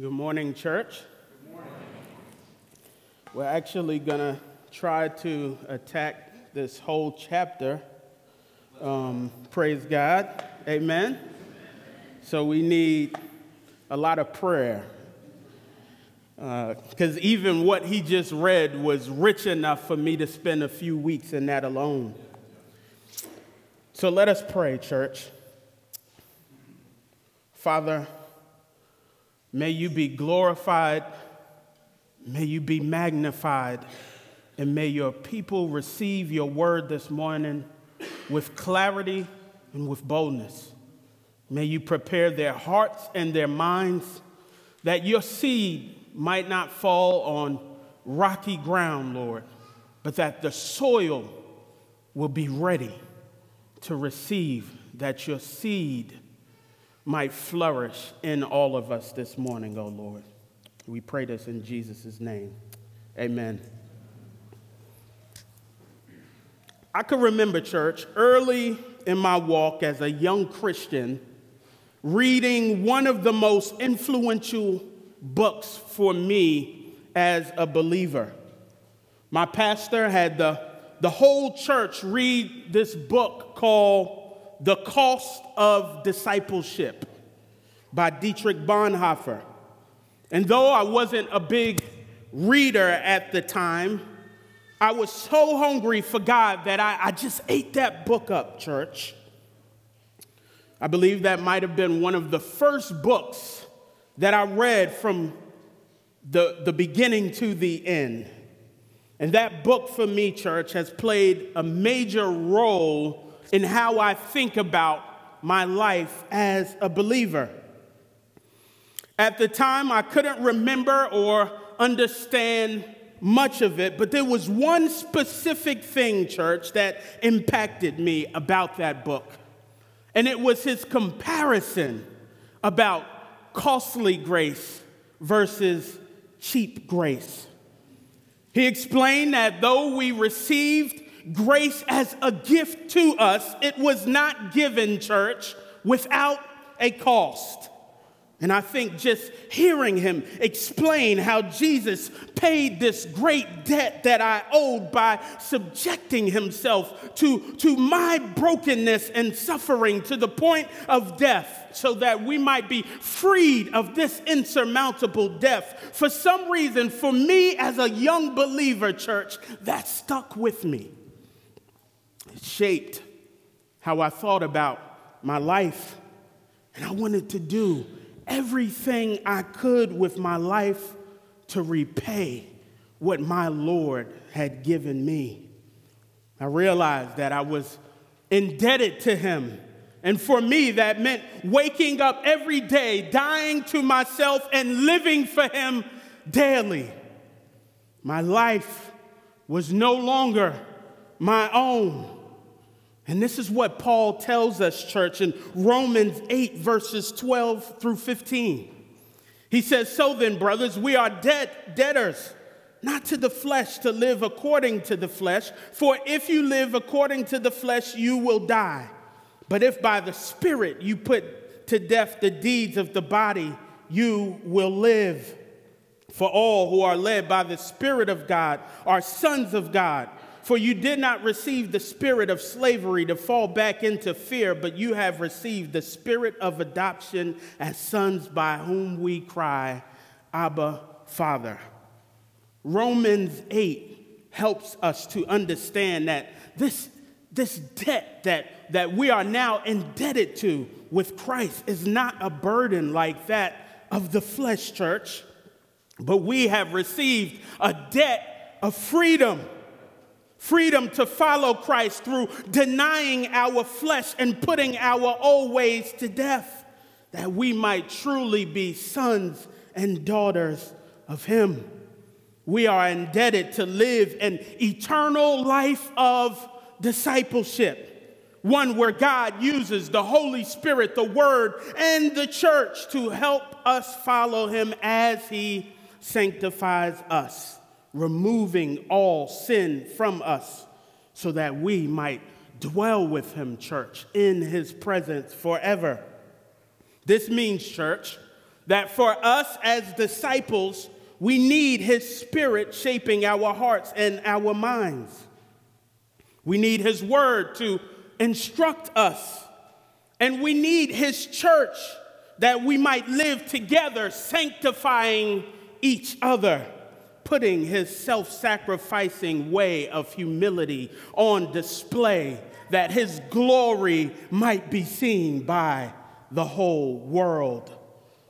Good morning, church. Good morning. We're actually going to try to attack this whole chapter. Um, praise God. Amen. So we need a lot of prayer. Because uh, even what he just read was rich enough for me to spend a few weeks in that alone. So let us pray, church. Father, May you be glorified, may you be magnified, and may your people receive your word this morning with clarity and with boldness. May you prepare their hearts and their minds that your seed might not fall on rocky ground, Lord, but that the soil will be ready to receive, that your seed might flourish in all of us this morning, oh Lord. We pray this in Jesus' name. Amen. I can remember, church, early in my walk as a young Christian, reading one of the most influential books for me as a believer. My pastor had the, the whole church read this book called the Cost of Discipleship by Dietrich Bonhoeffer. And though I wasn't a big reader at the time, I was so hungry for God that I, I just ate that book up, church. I believe that might have been one of the first books that I read from the, the beginning to the end. And that book for me, church, has played a major role in how I think about my life as a believer. At the time, I couldn't remember or understand much of it, but there was one specific thing, church, that impacted me about that book. And it was his comparison about costly grace versus cheap grace. He explained that though we received grace as a gift to us. It was not given, church, without a cost. And I think just hearing him explain how Jesus paid this great debt that I owed by subjecting himself to, to my brokenness and suffering to the point of death, so that we might be freed of this insurmountable death. For some reason, for me as a young believer, church, that stuck with me shaped how I thought about my life. And I wanted to do everything I could with my life to repay what my Lord had given me. I realized that I was indebted to Him. And for me, that meant waking up every day, dying to myself, and living for Him daily. My life was no longer my own. And this is what Paul tells us, church, in Romans 8, verses 12 through 15. He says, So then, brothers, we are debt, debtors, not to the flesh, to live according to the flesh. For if you live according to the flesh, you will die. But if by the Spirit you put to death the deeds of the body, you will live. For all who are led by the Spirit of God are sons of God. For you did not receive the spirit of slavery to fall back into fear, but you have received the spirit of adoption as sons by whom we cry, Abba, Father. Romans 8 helps us to understand that this, this debt that, that we are now indebted to with Christ is not a burden like that of the flesh, church, but we have received a debt of freedom freedom to follow Christ through denying our flesh and putting our old ways to death, that we might truly be sons and daughters of Him. We are indebted to live an eternal life of discipleship, one where God uses the Holy Spirit, the Word, and the church to help us follow Him as He sanctifies us removing all sin from us so that we might dwell with him, church, in his presence forever. This means, church, that for us as disciples, we need His Spirit shaping our hearts and our minds. We need His Word to instruct us. And we need His church that we might live together, sanctifying each other, putting His self sacrificing way of humility on display, that His glory might be seen by the whole world.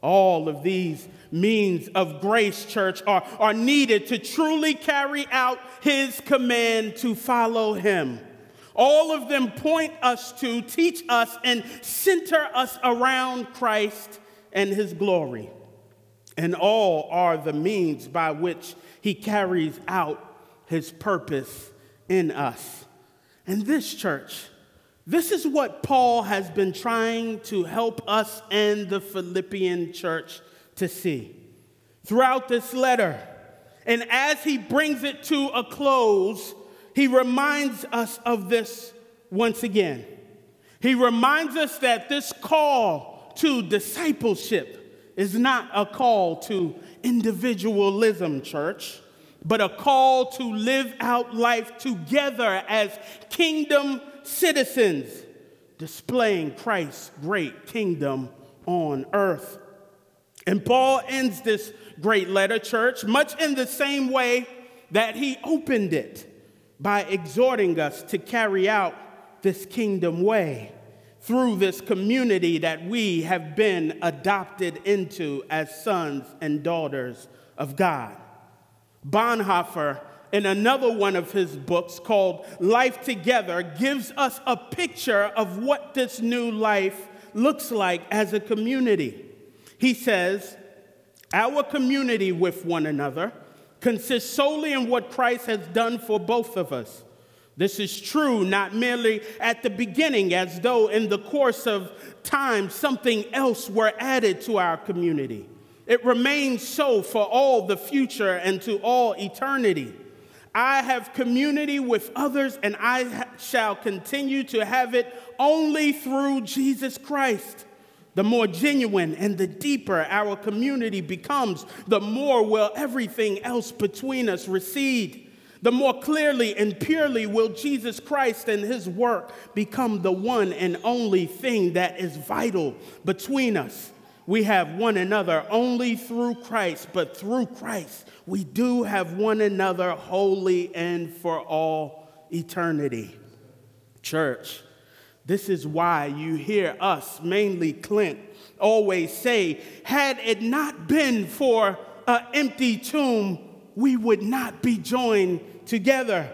All of these means of grace, church, are, are needed to truly carry out his command to follow him. All of them point us to, teach us, and center us around Christ and his glory. And all are the means by which he carries out his purpose in us. And this church, this is what Paul has been trying to help us and the Philippian church to see throughout this letter. And as he brings it to a close, he reminds us of this once again. He reminds us that this call to discipleship is not a call to individualism, church, but a call to live out life together as kingdom citizens displaying Christ's great kingdom on earth. And Paul ends this great letter, church, much in the same way that he opened it by exhorting us to carry out this kingdom way through this community that we have been adopted into as sons and daughters of God. Bonhoeffer in another one of his books called Life Together gives us a picture of what this new life looks like as a community. He says, Our community with one another consists solely in what Christ has done for both of us. This is true not merely at the beginning, as though in the course of time something else were added to our community. It remains so for all the future and to all eternity. I have community with others, and I ha- shall continue to have it only through Jesus Christ. The more genuine and the deeper our community becomes, the more will everything else between us recede. The more clearly and purely will Jesus Christ and his work become the one and only thing that is vital between us. We have one another only through Christ, but through Christ, we do have one another wholly and for all eternity. Church, this is why you hear us, mainly Clint, always say, had it not been for an empty tomb, we would not be joined together.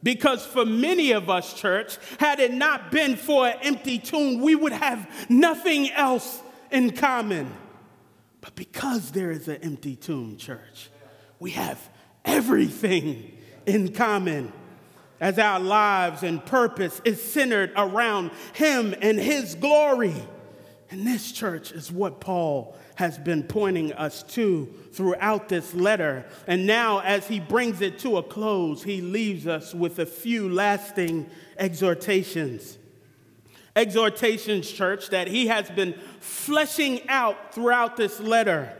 Because for many of us, church, had it not been for an empty tomb, we would have nothing else in common. But because there is an empty tomb, church, we have everything in common as our lives and purpose is centered around Him and His glory. And this church is what Paul has been pointing us to throughout this letter. And now, as he brings it to a close, he leaves us with a few lasting exhortations exhortations, church, that he has been fleshing out throughout this letter.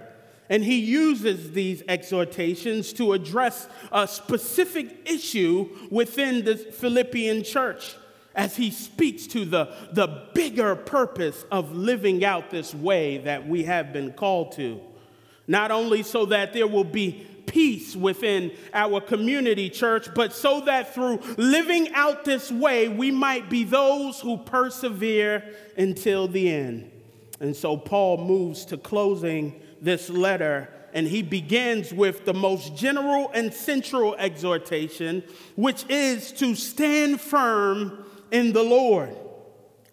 And he uses these exhortations to address a specific issue within the Philippian church as he speaks to the, the bigger purpose of living out this way that we have been called to. Not only so that there will be peace within our community, church, but so that through living out this way, we might be those who persevere until the end. And so Paul moves to closing this letter, and he begins with the most general and central exhortation, which is to stand firm in the Lord.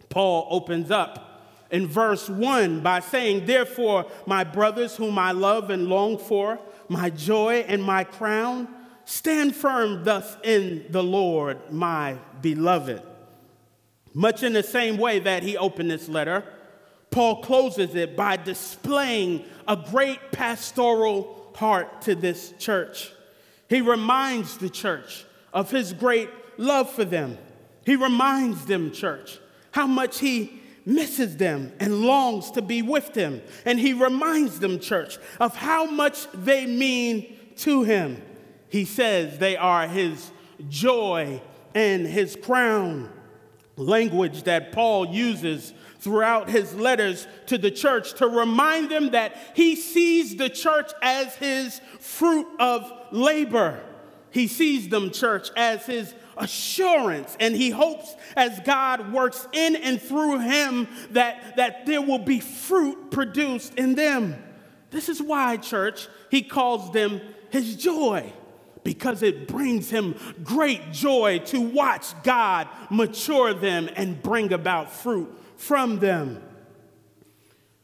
Paul opens up in verse 1 by saying, Therefore, my brothers, whom I love and long for, my joy and my crown. Stand firm thus in the Lord, my beloved. Much in the same way that he opened this letter, Paul closes it by displaying a great pastoral heart to this church. He reminds the church of his great love for them. He reminds them, church, how much he misses them and longs to be with them. And he reminds them, church, of how much they mean to him. He says they are his joy and his crown. Language that Paul uses throughout his letters to the church to remind them that he sees the church as his fruit of labor. He sees them, church, as his assurance. And he hopes as God works in and through him that, that there will be fruit produced in them. This is why, church, he calls them his joy, because it brings him great joy to watch God mature them and bring about fruit from them.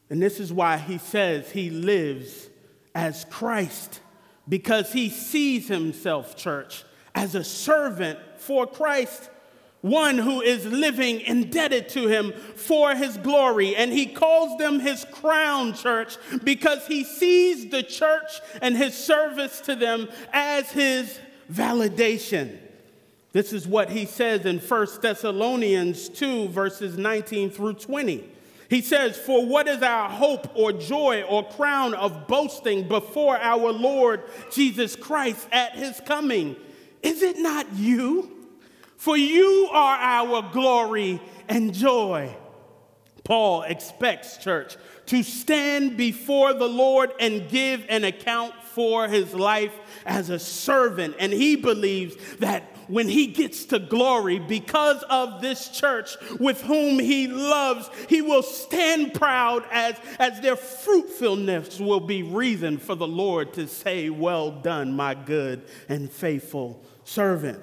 And this is why he says he lives as Christ, because he sees himself, church, as a servant for Christ, one who is living indebted to him for his glory. And he calls them his crown church because he sees the church and his service to them as his validation. This is what he says in 1 Thessalonians 2, verses 19 through 20. He says, For what is our hope or joy or crown of boasting before our Lord Jesus Christ at his coming? Is it not you? For you are our glory and joy. Paul expects, church, to stand before the Lord and give an account for his life as a servant. And he believes that when he gets to glory, because of this church with whom he loves, he will stand proud as, as their fruitfulness will be reason for the Lord to say, Well done, my good and faithful servant.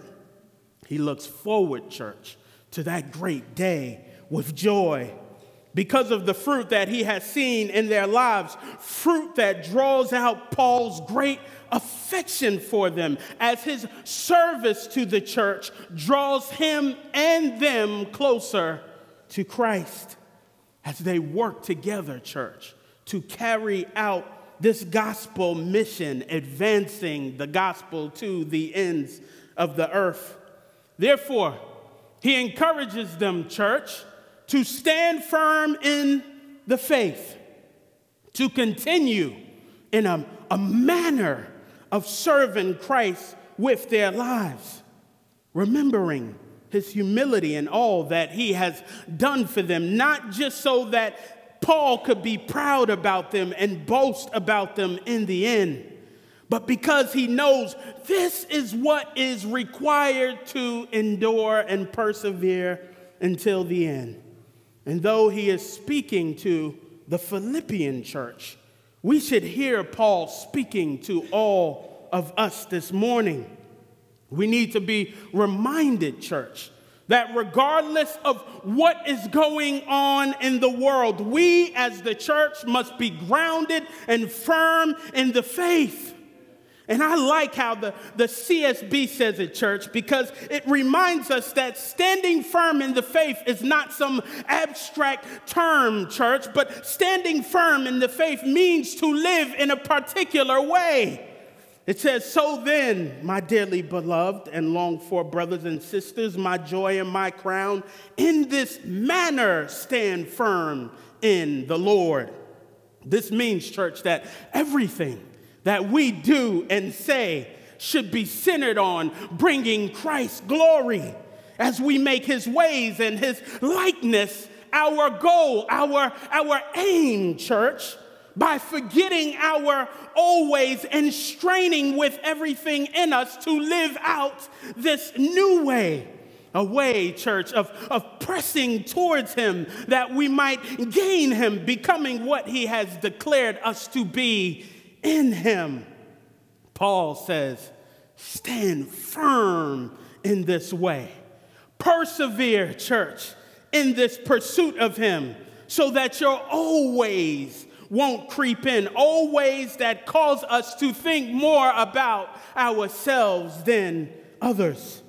He looks forward, church, to that great day with joy because of the fruit that he has seen in their lives, fruit that draws out Paul's great affection for them as his service to the church draws him and them closer to Christ as they work together, church, to carry out this gospel mission, advancing the gospel to the ends of the earth. Therefore, he encourages them, church, to stand firm in the faith, to continue in a, a manner of serving Christ with their lives, remembering his humility and all that he has done for them, not just so that Paul could be proud about them and boast about them in the end, but because he knows this is what is required to endure and persevere until the end. And though he is speaking to the Philippian church, we should hear Paul speaking to all of us this morning. We need to be reminded, church, that regardless of what is going on in the world, we as the church must be grounded and firm in the faith. And I like how the, the CSB says it, church, because it reminds us that standing firm in the faith is not some abstract term, church, but standing firm in the faith means to live in a particular way. It says, So then, my dearly beloved and longed for brothers and sisters, my joy and my crown, in this manner stand firm in the Lord. This means, church, that everything that we do and say should be centered on bringing Christ glory as we make his ways and his likeness our goal, our, our aim, church, by forgetting our old ways and straining with everything in us to live out this new way. A way, church, of, of pressing towards Him that we might gain Him, becoming what He has declared us to be in him. Paul says, stand firm in this way. Persevere, church, in this pursuit of him, so that your old ways won't creep in, old ways that cause us to think more about ourselves than others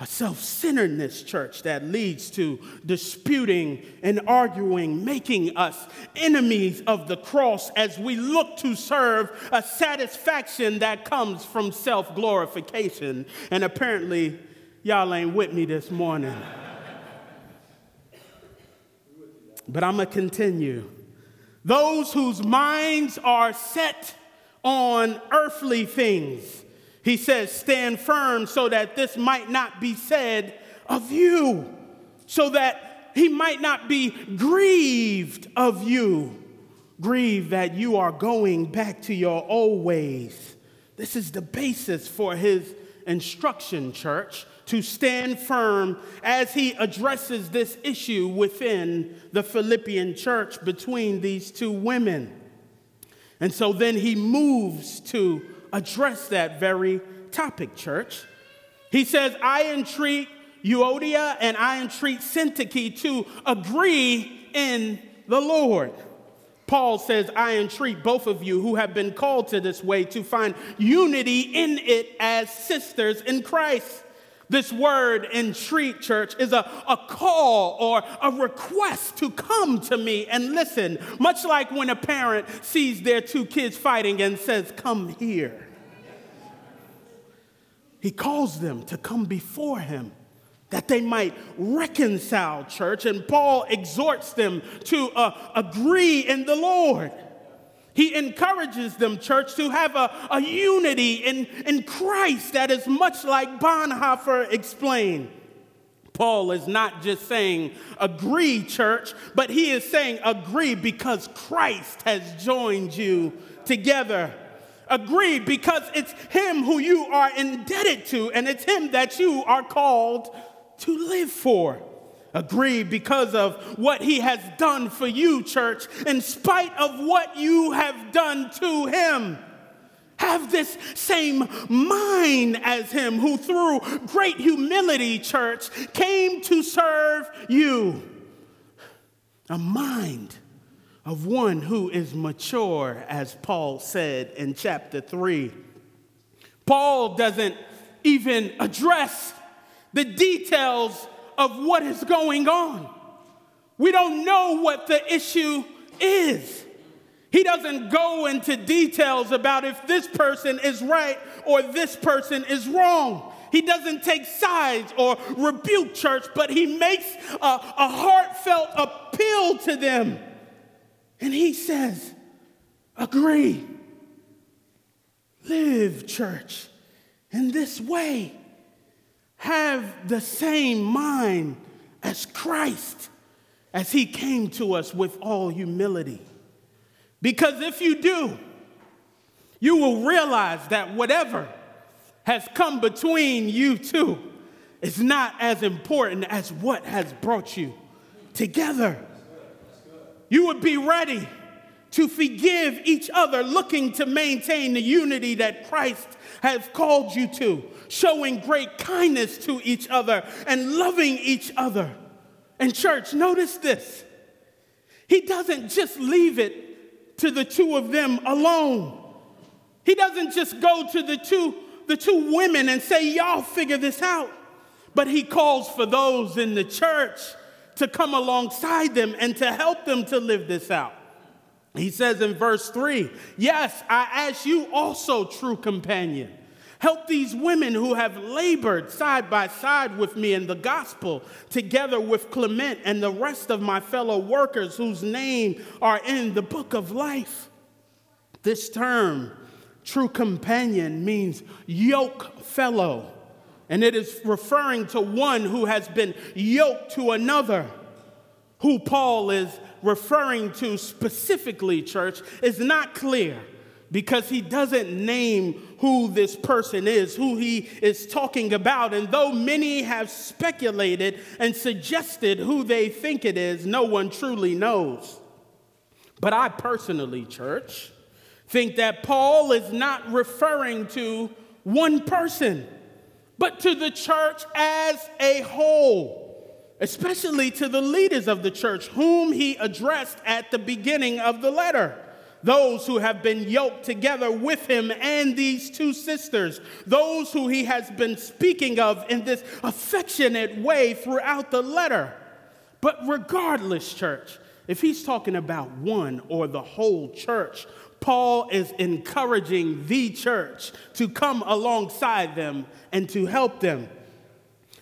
a self centeredness church that leads to disputing and arguing, making us enemies of the cross as we look to serve a satisfaction that comes from self glorification. And apparently, y'all ain't with me this morning. But I'm going to continue. Those whose minds are set on earthly things, he says, stand firm so that this might not be said of you, so that he might not be grieved of you. Grieved that you are going back to your old ways. This is the basis for his instruction, church to stand firm as he addresses this issue within the Philippian church between these two women. And so then he moves to address that very topic, church. He says, I entreat Euodia and I entreat Syntyche to agree in the Lord. Paul says, I entreat both of you who have been called to this way to find unity in it as sisters in Christ. This word entreat, church, is a, a call or a request to come to me and listen, much like when a parent sees their two kids fighting and says, Come here. He calls them to come before him that they might reconcile, church. And Paul exhorts them to uh, agree in the Lord. He encourages them, church, to have a, a unity in, in Christ that is much like Bonhoeffer explained. Paul is not just saying agree, church, but he is saying agree because Christ has joined you together. Agree because it's him who you are indebted to, and it's him that you are called to live for agree because of what he has done for you, church, in spite of what you have done to him. Have this same mind as him who, through great humility, church, came to serve you. A mind of one who is mature, as Paul said in chapter 3. Paul doesn't even address the details of what is going on. We don't know what the issue is. He doesn't go into details about if this person is right or this person is wrong. He doesn't take sides or rebuke church, but he makes a, a heartfelt appeal to them. And he says, Agree. Live, church, in this way have the same mind as Christ as he came to us with all humility. Because if you do, you will realize that whatever has come between you two is not as important as what has brought you together. You would be ready to forgive each other, looking to maintain the unity that Christ has called you to showing great kindness to each other and loving each other. And, church, notice this. He doesn't just leave it to the two of them alone. He doesn't just go to the two, the two women and say, Y'all figure this out. But he calls for those in the church to come alongside them and to help them to live this out. He says in verse 3 Yes, I ask you also, true companion Help these women who have labored side by side with me in the gospel, together with Clement and the rest of my fellow workers whose name are in the book of life. This term, true companion, means yoke fellow, and it is referring to one who has been yoked to another. Who Paul is referring to specifically, church, is not clear because he doesn't name who this person is, who he is talking about. And though many have speculated and suggested who they think it is, no one truly knows. But I personally, church, think that Paul is not referring to one person, but to the church as a whole, especially to the leaders of the church, whom he addressed at the beginning of the letter those who have been yoked together with him and these two sisters, those who he has been speaking of in this affectionate way throughout the letter. But regardless, church, if he's talking about one or the whole church, Paul is encouraging the church to come alongside them and to help them.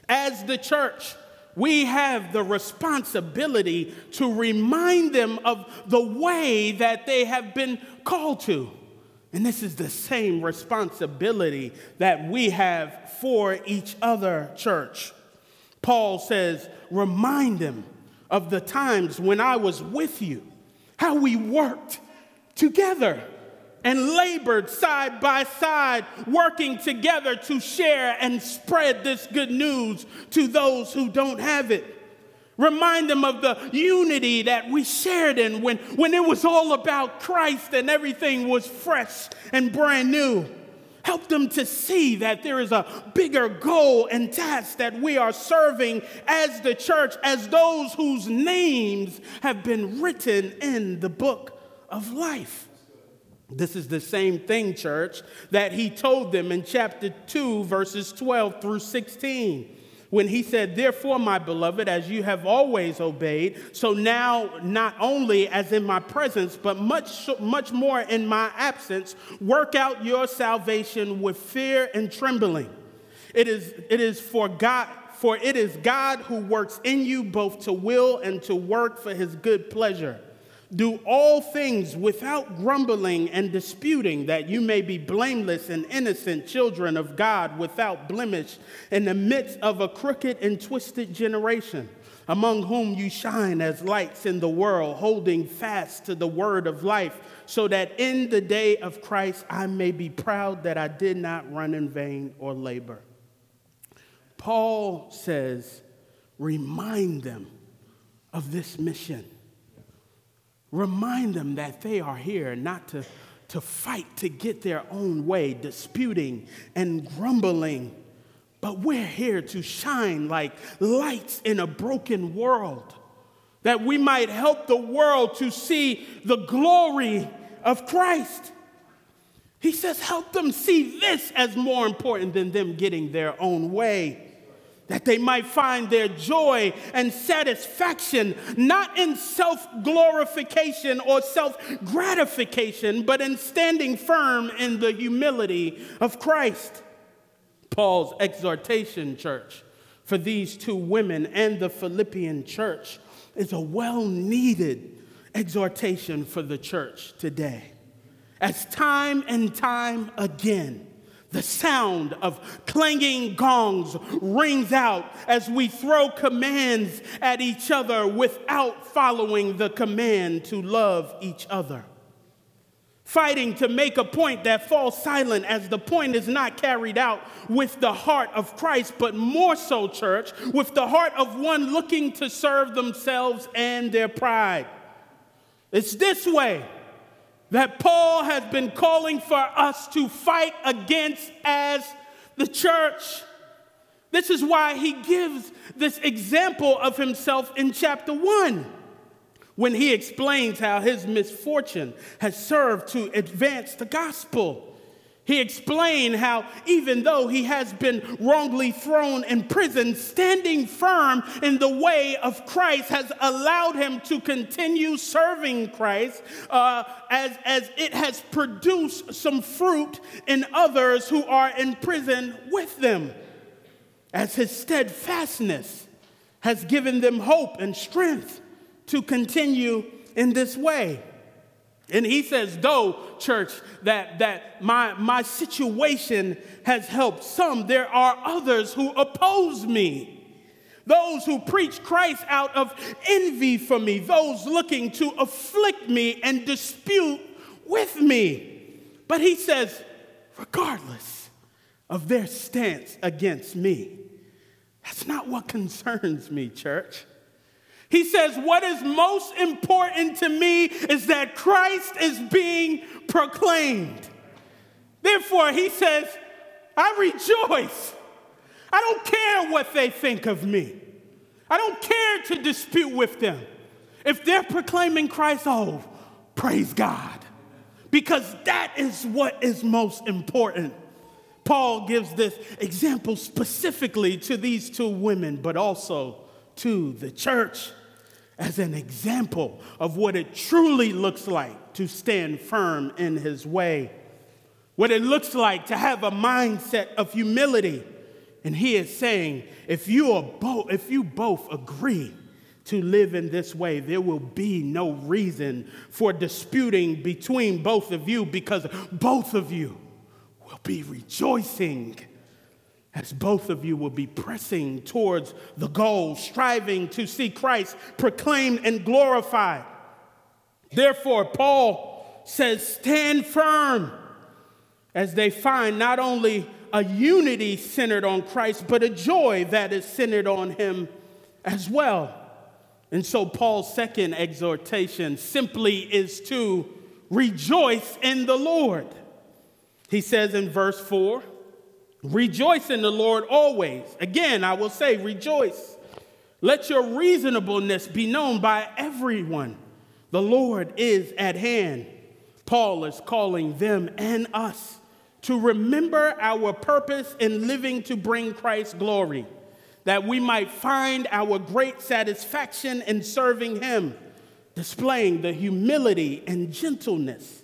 As the church, we have the responsibility to remind them of the way that they have been called to. And this is the same responsibility that we have for each other, church. Paul says, remind them of the times when I was with you, how we worked together and labored side by side, working together to share and spread this good news to those who don't have it. Remind them of the unity that we shared in when, when it was all about Christ and everything was fresh and brand new. Help them to see that there is a bigger goal and task that we are serving as the church, as those whose names have been written in the book of life. This is the same thing, church, that he told them in chapter 2, verses 12 through 16 when he said, Therefore, my beloved, as you have always obeyed, so now not only as in my presence, but much, much more in my absence, work out your salvation with fear and trembling. It is, it is for God, for it is God who works in you both to will and to work for his good pleasure. Do all things without grumbling and disputing, that you may be blameless and innocent children of God without blemish in the midst of a crooked and twisted generation, among whom you shine as lights in the world, holding fast to the word of life, so that in the day of Christ I may be proud that I did not run in vain or labor. Paul says, remind them of this mission Remind them that they are here not to, to fight to get their own way, disputing and grumbling, but we're here to shine like lights in a broken world, that we might help the world to see the glory of Christ. He says, help them see this as more important than them getting their own way that they might find their joy and satisfaction not in self glorification or self gratification, but in standing firm in the humility of Christ. Paul's exhortation, church, for these two women and the Philippian church is a well needed exhortation for the church today. As time and time again, the sound of clanging gongs rings out as we throw commands at each other without following the command to love each other. Fighting to make a point that falls silent as the point is not carried out with the heart of Christ, but more so, church, with the heart of one looking to serve themselves and their pride. It's this way that Paul has been calling for us to fight against as the church. This is why he gives this example of himself in chapter 1 when he explains how his misfortune has served to advance the gospel. He explained how, even though he has been wrongly thrown in prison, standing firm in the way of Christ has allowed him to continue serving Christ uh, as, as it has produced some fruit in others who are in prison with them. As his steadfastness has given them hope and strength to continue in this way. And he says, though, church, that, that my, my situation has helped some, there are others who oppose me. Those who preach Christ out of envy for me, those looking to afflict me and dispute with me. But he says, regardless of their stance against me, that's not what concerns me, church. He says, What is most important to me is that Christ is being proclaimed. Therefore, he says, I rejoice. I don't care what they think of me. I don't care to dispute with them. If they're proclaiming Christ, oh, praise God. Because that is what is most important. Paul gives this example specifically to these two women, but also to the church as an example of what it truly looks like to stand firm in his way, what it looks like to have a mindset of humility. And he is saying, if you, are both, if you both agree to live in this way, there will be no reason for disputing between both of you because both of you will be rejoicing as both of you will be pressing towards the goal, striving to see Christ proclaimed and glorified. Therefore, Paul says, stand firm as they find not only a unity centered on Christ, but a joy that is centered on Him as well. And so, Paul's second exhortation simply is to rejoice in the Lord. He says in verse 4 Rejoice in the Lord always. Again, I will say, rejoice. Let your reasonableness be known by everyone. The Lord is at hand. Paul is calling them and us to remember our purpose in living to bring Christ glory, that we might find our great satisfaction in serving Him, displaying the humility and gentleness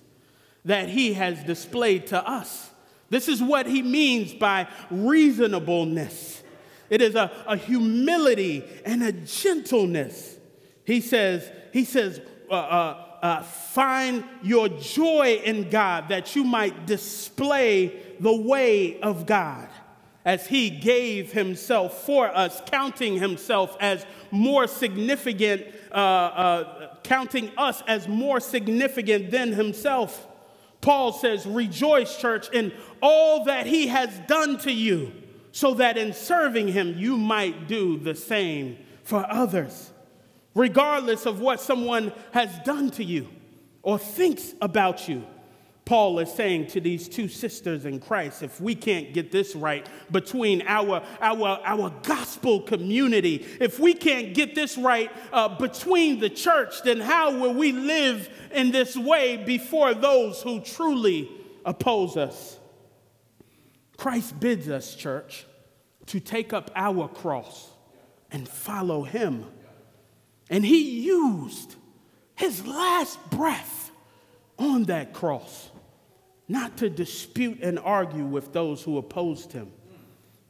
that He has displayed to us. This is what He means by reasonableness. It is a, a humility and a gentleness. He says, he says, uh, uh, uh, find your joy in God that you might display the way of God as he gave himself for us, counting himself as more significant, uh, uh, counting us as more significant than himself. Paul says, Rejoice, church, in all that he has done to you, so that in serving him you might do the same for others regardless of what someone has done to you or thinks about you. Paul is saying to these two sisters in Christ, if we can't get this right between our, our, our gospel community, if we can't get this right uh, between the church, then how will we live in this way before those who truly oppose us? Christ bids us, church, to take up our cross and follow him. And he used his last breath on that cross, not to dispute and argue with those who opposed him,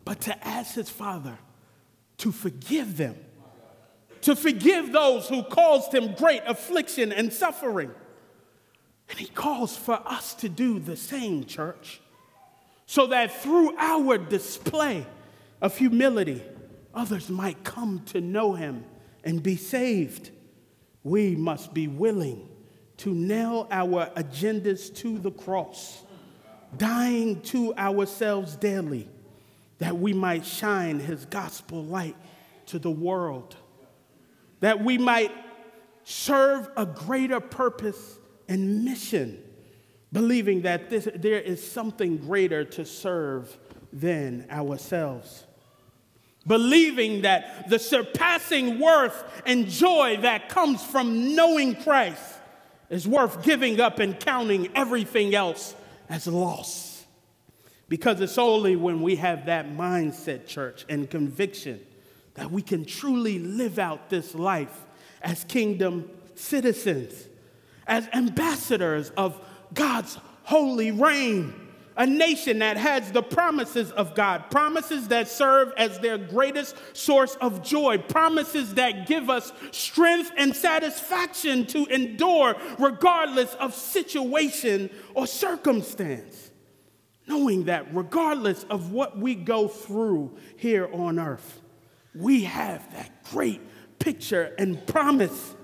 but to ask his Father to forgive them, to forgive those who caused him great affliction and suffering. And he calls for us to do the same, church, so that through our display of humility, others might come to know him and be saved, we must be willing to nail our agendas to the cross, dying to ourselves daily, that we might shine his gospel light to the world, that we might serve a greater purpose and mission, believing that this, there is something greater to serve than ourselves believing that the surpassing worth and joy that comes from knowing Christ is worth giving up and counting everything else as loss. Because it's only when we have that mindset, church, and conviction that we can truly live out this life as kingdom citizens, as ambassadors of God's holy reign a nation that has the promises of God, promises that serve as their greatest source of joy, promises that give us strength and satisfaction to endure regardless of situation or circumstance. Knowing that regardless of what we go through here on earth, we have that great picture and promise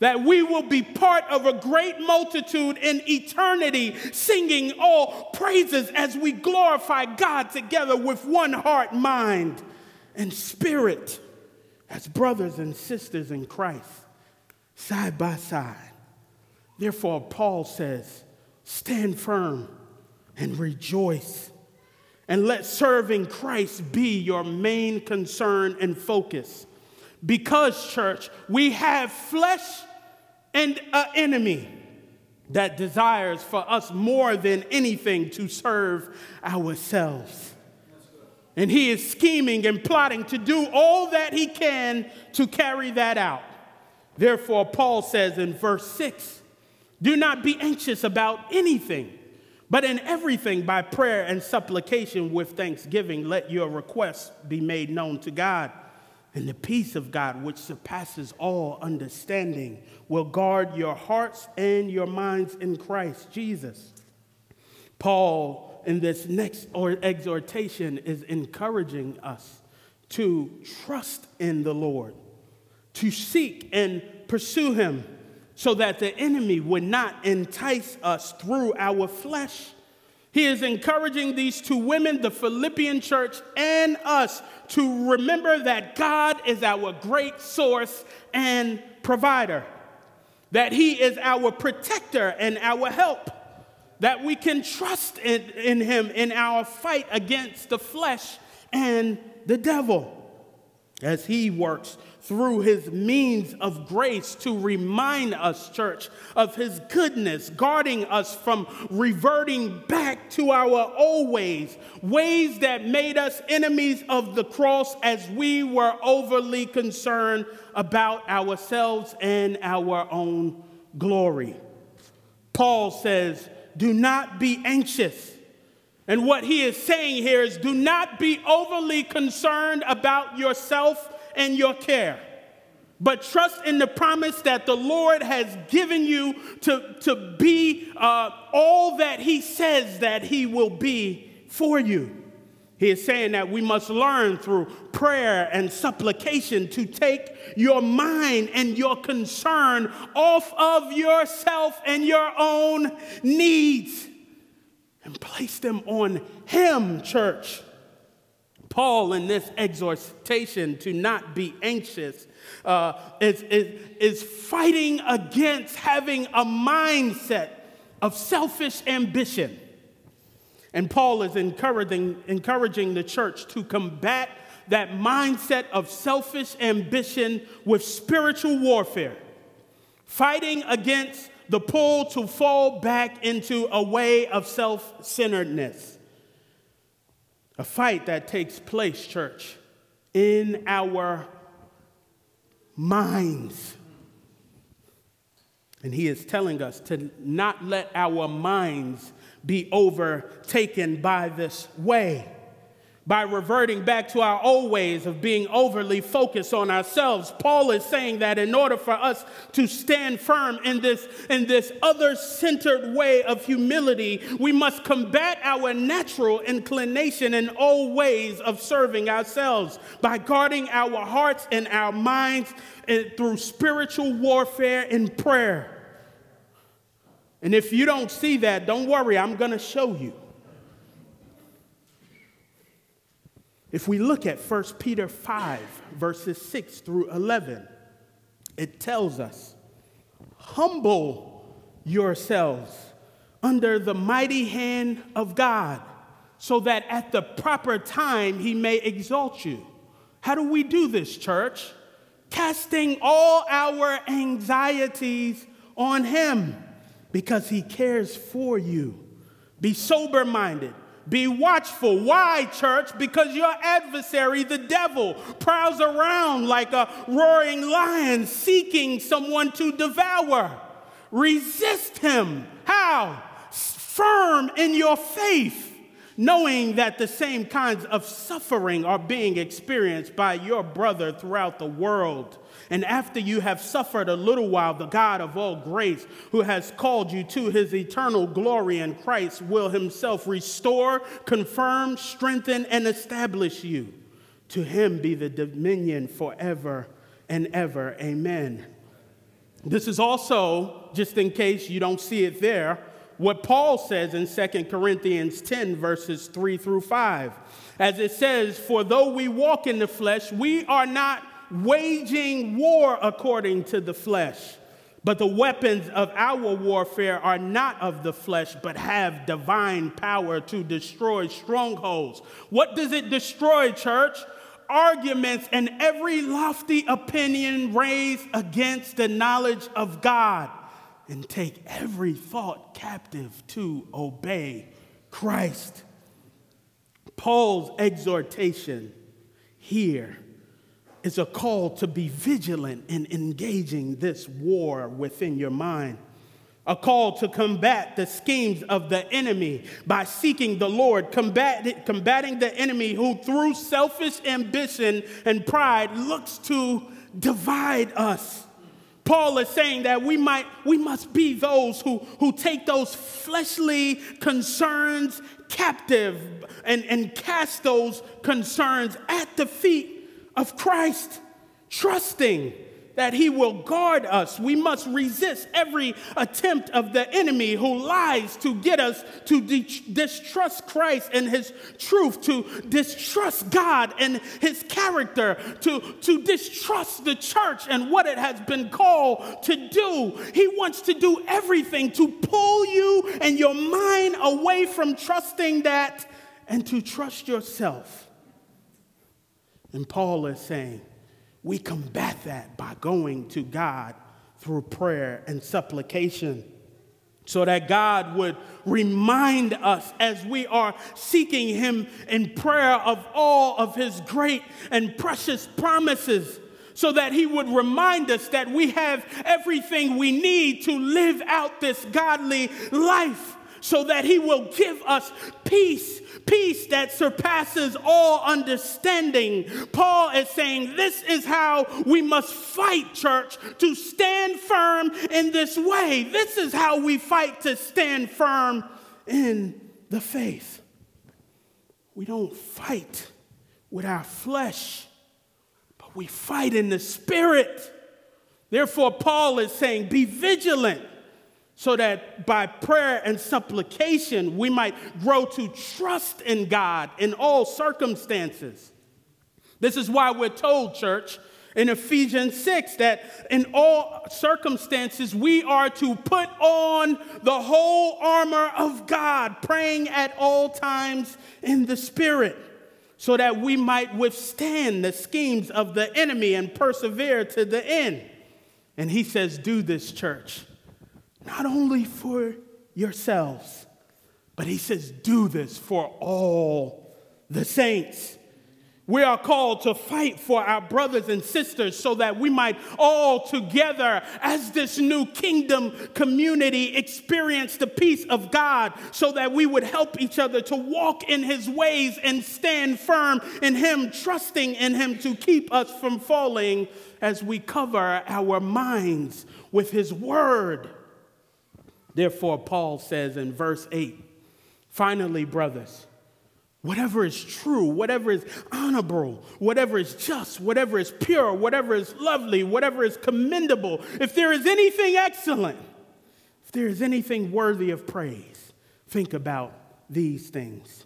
that we will be part of a great multitude in eternity, singing all praises as we glorify God together with one heart, mind, and spirit as brothers and sisters in Christ, side by side. Therefore, Paul says, stand firm and rejoice. And let serving Christ be your main concern and focus. Because, church, we have flesh and an enemy that desires for us more than anything to serve ourselves. And he is scheming and plotting to do all that he can to carry that out. Therefore, Paul says in verse 6 do not be anxious about anything, But in everything, by prayer and supplication with thanksgiving, let your requests be made known to God. And the peace of God, which surpasses all understanding, will guard your hearts and your minds in Christ Jesus. Paul, in this next exhortation, is encouraging us to trust in the Lord, to seek and pursue Him, so that the enemy would not entice us through our flesh he is encouraging these two women, the Philippian church, and us to remember that God is our great source and provider, that He is our protector and our help, that we can trust in, in Him in our fight against the flesh and the devil as He works through his means of grace to remind us, church, of his goodness, guarding us from reverting back to our old ways, ways that made us enemies of the cross as we were overly concerned about ourselves and our own glory. Paul says, Do not be anxious. And what he is saying here is do not be overly concerned about yourself and your care. But trust in the promise that the Lord has given you to, to be uh, all that He says that He will be for you. He is saying that we must learn through prayer and supplication to take your mind and your concern off of yourself and your own needs and place them on Him, church. Paul, in this exhortation to not be anxious, uh, is, is, is fighting against having a mindset of selfish ambition. And Paul is encouraging, encouraging the church to combat that mindset of selfish ambition with spiritual warfare, fighting against the pull to fall back into a way of self centeredness. A fight that takes place, church, in our minds. And he is telling us to not let our minds be overtaken by this way by reverting back to our old ways of being overly focused on ourselves. Paul is saying that in order for us to stand firm in this, in this other centered way of humility, we must combat our natural inclination and old ways of serving ourselves by guarding our hearts and our minds eh, through spiritual warfare and prayer. And if you don't see that, don't worry, I'm going to show you. If we look at 1 Peter 5, verses 6 through 11, it tells us, Humble yourselves under the mighty hand of God, so that at the proper time he may exalt you. How do we do this, church? Casting all our anxieties on him because he cares for you. Be sober minded be watchful. Why, church? Because your adversary, the devil, prowls around like a roaring lion seeking someone to devour. Resist him. How? Firm in your faith, knowing that the same kinds of suffering are being experienced by your brother throughout the world. And after you have suffered a little while, the God of all grace, who has called you to his eternal glory in Christ, will himself restore, confirm, strengthen, and establish you. To him be the dominion forever and ever. Amen. This is also, just in case you don't see it there, what Paul says in 2 Corinthians 10, verses 3 through 5. As it says, For though we walk in the flesh, we are not waging war according to the flesh. But the weapons of our warfare are not of the flesh, but have divine power to destroy strongholds. What does it destroy, church? Arguments and every lofty opinion raised against the knowledge of God, and take every thought captive to obey Christ. Paul's exhortation here is a call to be vigilant in engaging this war within your mind. a call to combat the schemes of the enemy by seeking the Lord, combat, combating the enemy who, through selfish ambition and pride, looks to divide us. Paul is saying that we might we must be those who, who take those fleshly concerns captive and, and cast those concerns at the feet of Christ, trusting that he will guard us. We must resist every attempt of the enemy who lies to get us to distrust Christ and his truth, to distrust God and his character, to, to distrust the church and what it has been called to do. He wants to do everything to pull you and your mind away from trusting that and to trust yourself. And Paul is saying, we combat that by going to God through prayer and supplication so that God would remind us as we are seeking Him in prayer of all of His great and precious promises, so that He would remind us that we have everything we need to live out this godly life so that he will give us peace, peace that surpasses all understanding. Paul is saying this is how we must fight, church, to stand firm in this way. This is how we fight to stand firm in the faith. We don't fight with our flesh, but we fight in the spirit. Therefore, Paul is saying, be vigilant so that by prayer and supplication we might grow to trust in God in all circumstances. This is why we're told, church, in Ephesians 6 that in all circumstances we are to put on the whole armor of God, praying at all times in the Spirit, so that we might withstand the schemes of the enemy and persevere to the end. And he says, Do this, church not only for yourselves, but he says, do this for all the saints. We are called to fight for our brothers and sisters so that we might all together, as this new kingdom community, experience the peace of God so that we would help each other to walk in his ways and stand firm in him, trusting in him to keep us from falling as we cover our minds with his word. Therefore, Paul says in verse 8, finally, brothers, whatever is true, whatever is honorable, whatever is just, whatever is pure, whatever is lovely, whatever is commendable, if there is anything excellent, if there is anything worthy of praise, think about these things.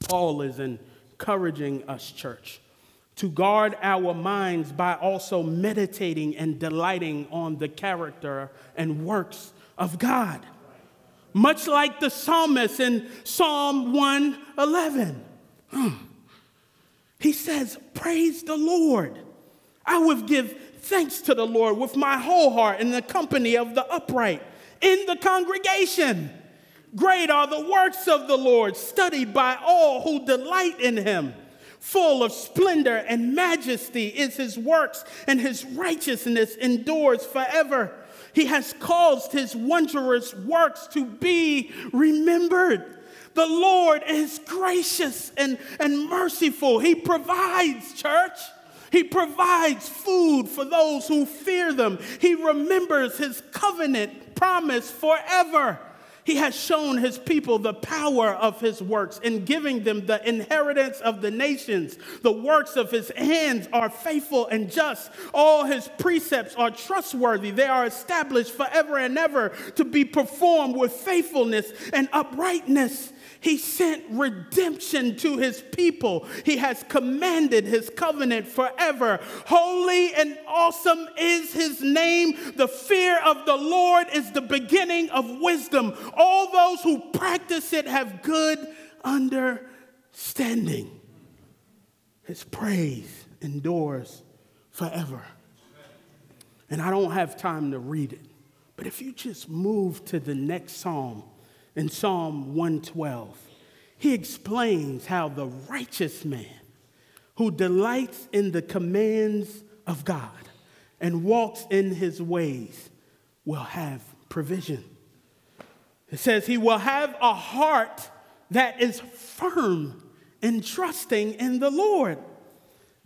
Paul is encouraging us, church, to guard our minds by also meditating and delighting on the character and works of God. Much like the psalmist in Psalm 111. Hmm. He says, Praise the Lord. I will give thanks to the Lord with my whole heart in the company of the upright in the congregation. Great are the works of the Lord, studied by all who delight in him. Full of splendor and majesty is his works, and his righteousness endures forever. He has caused his wondrous works to be remembered. The Lord is gracious and, and merciful. He provides, church. He provides food for those who fear them. He remembers his covenant promise forever. He has shown his people the power of his works in giving them the inheritance of the nations. The works of his hands are faithful and just. All his precepts are trustworthy. They are established forever and ever to be performed with faithfulness and uprightness. He sent redemption to his people. He has commanded his covenant forever. Holy and awesome is his name. The fear of the Lord is the beginning of wisdom. All those who practice it have good understanding. His praise endures forever. And I don't have time to read it, but if you just move to the next psalm, in Psalm 112, he explains how the righteous man who delights in the commands of God and walks in his ways will have provision. It says, He will have a heart that is firm and trusting in the Lord.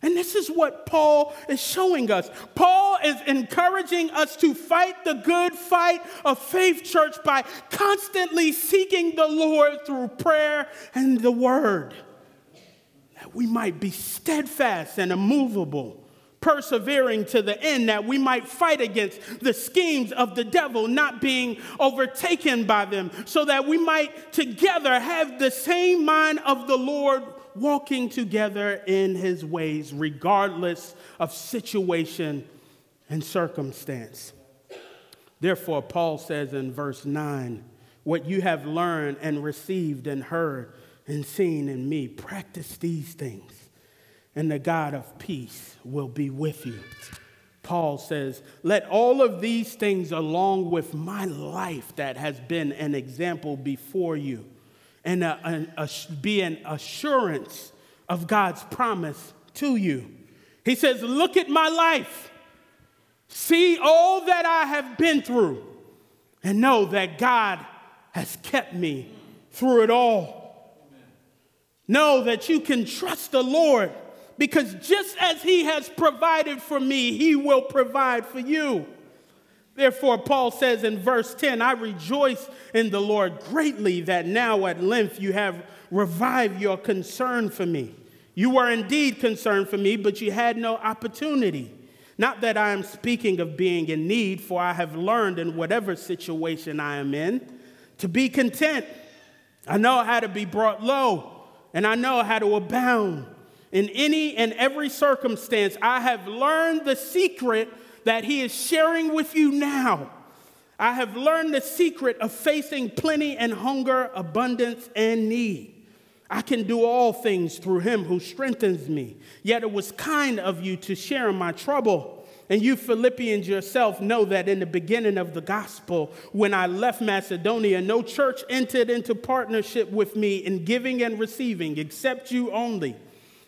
And this is what Paul is showing us. Paul is encouraging us to fight the good fight of faith, church, by constantly seeking the Lord through prayer and the word, that we might be steadfast and immovable persevering to the end, that we might fight against the schemes of the devil, not being overtaken by them, so that we might together have the same mind of the Lord walking together in his ways, regardless of situation and circumstance. Therefore, Paul says in verse 9, What you have learned and received and heard and seen in me, practice these things, and the God of peace will be with you. Paul says, Let all of these things, along with my life that has been an example before you, and a, a, a, be an assurance of God's promise to you. He says, Look at my life. See all that I have been through, and know that God has kept me through it all. Amen. Know that you can trust the Lord because just as He has provided for me, He will provide for you. Therefore, Paul says in verse 10, I rejoice in the Lord greatly that now at length you have revived your concern for me. You were indeed concerned for me, but you had no opportunity. Not that I am speaking of being in need, for I have learned in whatever situation I am in to be content. I know how to be brought low, and I know how to abound. In any and every circumstance, I have learned the secret that He is sharing with you now. I have learned the secret of facing plenty and hunger, abundance and need. I can do all things through Him who strengthens me. Yet it was kind of you to share in my trouble. And you Philippians yourself know that in the beginning of the gospel, when I left Macedonia, no church entered into partnership with me in giving and receiving except you only.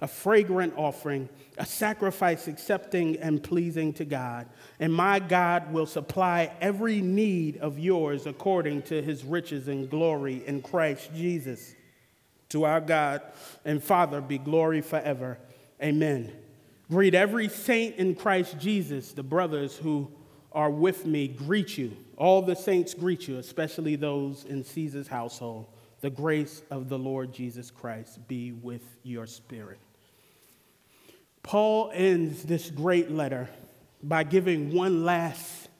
a fragrant offering, a sacrifice accepting and pleasing to God. And my God will supply every need of yours according to his riches and glory in Christ Jesus. To our God and Father be glory forever. Amen. Greet every saint in Christ Jesus. The brothers who are with me greet you. All the saints greet you, especially those in Caesar's household. The grace of the Lord Jesus Christ be with your spirit. Paul ends this great letter by giving one last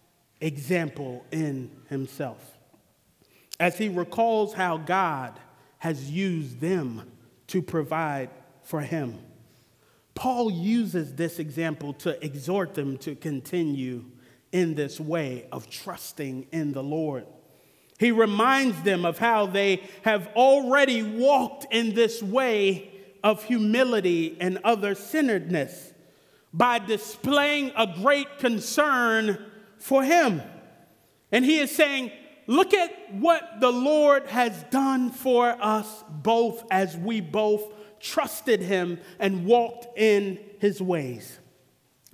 example in himself as he recalls how God has used them to provide for him. Paul uses this example to exhort them to continue in this way of trusting in the Lord. He reminds them of how they have already walked in this way of humility and other centeredness by displaying a great concern for Him. And He is saying, Look at what the Lord has done for us both as we both trusted Him and walked in His ways.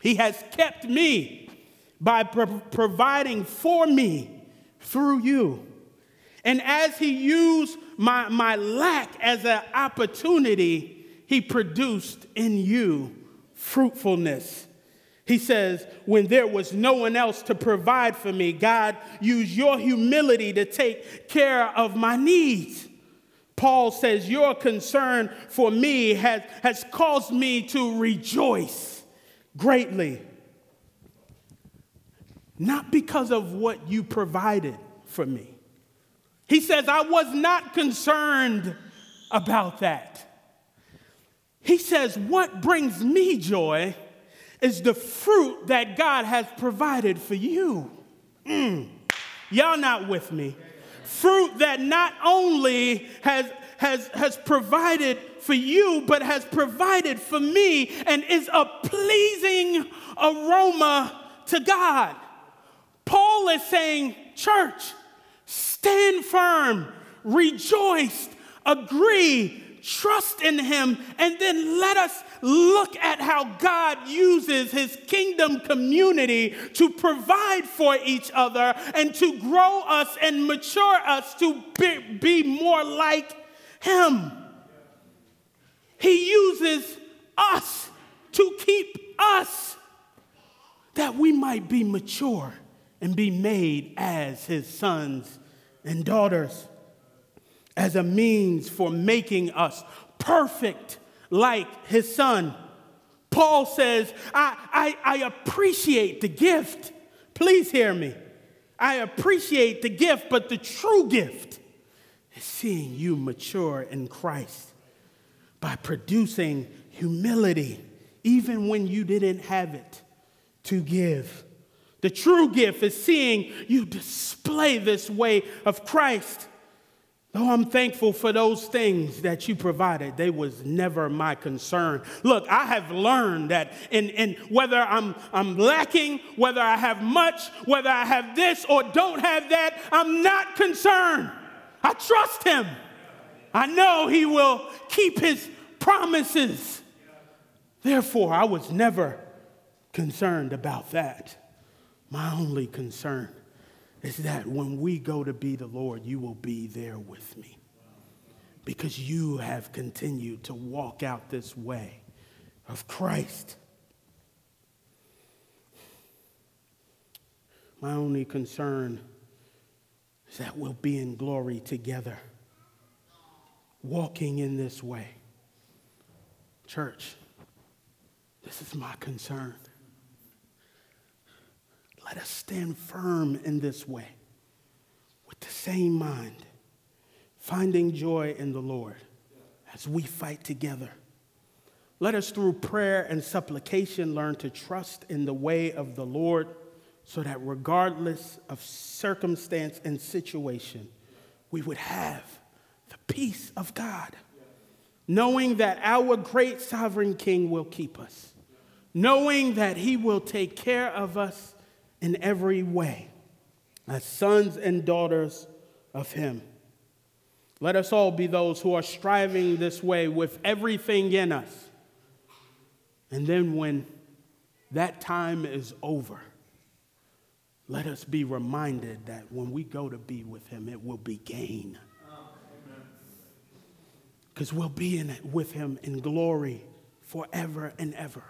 He has kept me by pro- providing for me through you. And as He used my, my lack as an opportunity, he produced in you fruitfulness. He says, when there was no one else to provide for me, God used your humility to take care of my needs. Paul says, Your concern for me has, has caused me to rejoice greatly. Not because of what you provided for me. He says, I was not concerned about that. He says, What brings me joy is the fruit that God has provided for you. Mm. Y'all not with me. Fruit that not only has, has, has provided for you, but has provided for me and is a pleasing aroma to God. Paul is saying, Church, stand firm, rejoice, agree, trust in Him, and then let us look at how God uses His kingdom community to provide for each other and to grow us and mature us to be, be more like Him. He uses us to keep us that we might be mature and be made as His sons and daughters as a means for making us perfect like his son. Paul says, I, I, I, appreciate the gift. Please hear me. I appreciate the gift, but the true gift is seeing you mature in Christ by producing humility, even when you didn't have it to give. The true gift is seeing you display this way of Christ. Though I'm thankful for those things that you provided, they was never my concern. Look, I have learned that in, in whether I'm, I'm lacking, whether I have much, whether I have this or don't have that, I'm not concerned. I trust him. I know he will keep his promises. Therefore, I was never concerned about that. My only concern is that when we go to be the Lord, you will be there with me. Because you have continued to walk out this way of Christ. My only concern is that we'll be in glory together, walking in this way. Church, this is my concern. Let us stand firm in this way with the same mind, finding joy in the Lord as we fight together. Let us, through prayer and supplication, learn to trust in the way of the Lord so that regardless of circumstance and situation, we would have the peace of God, knowing that our great sovereign King will keep us, knowing that he will take care of us in every way as sons and daughters of Him. Let us all be those who are striving this way with everything in us. And then when that time is over, let us be reminded that when we go to be with Him, it will be gain. Because we'll be in it with Him in glory forever and ever,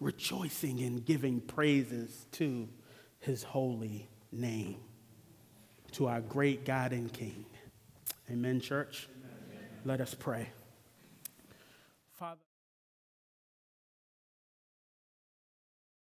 rejoicing and giving praises to his holy name. To our great God and King. Amen, church. Amen. Let us pray. Father.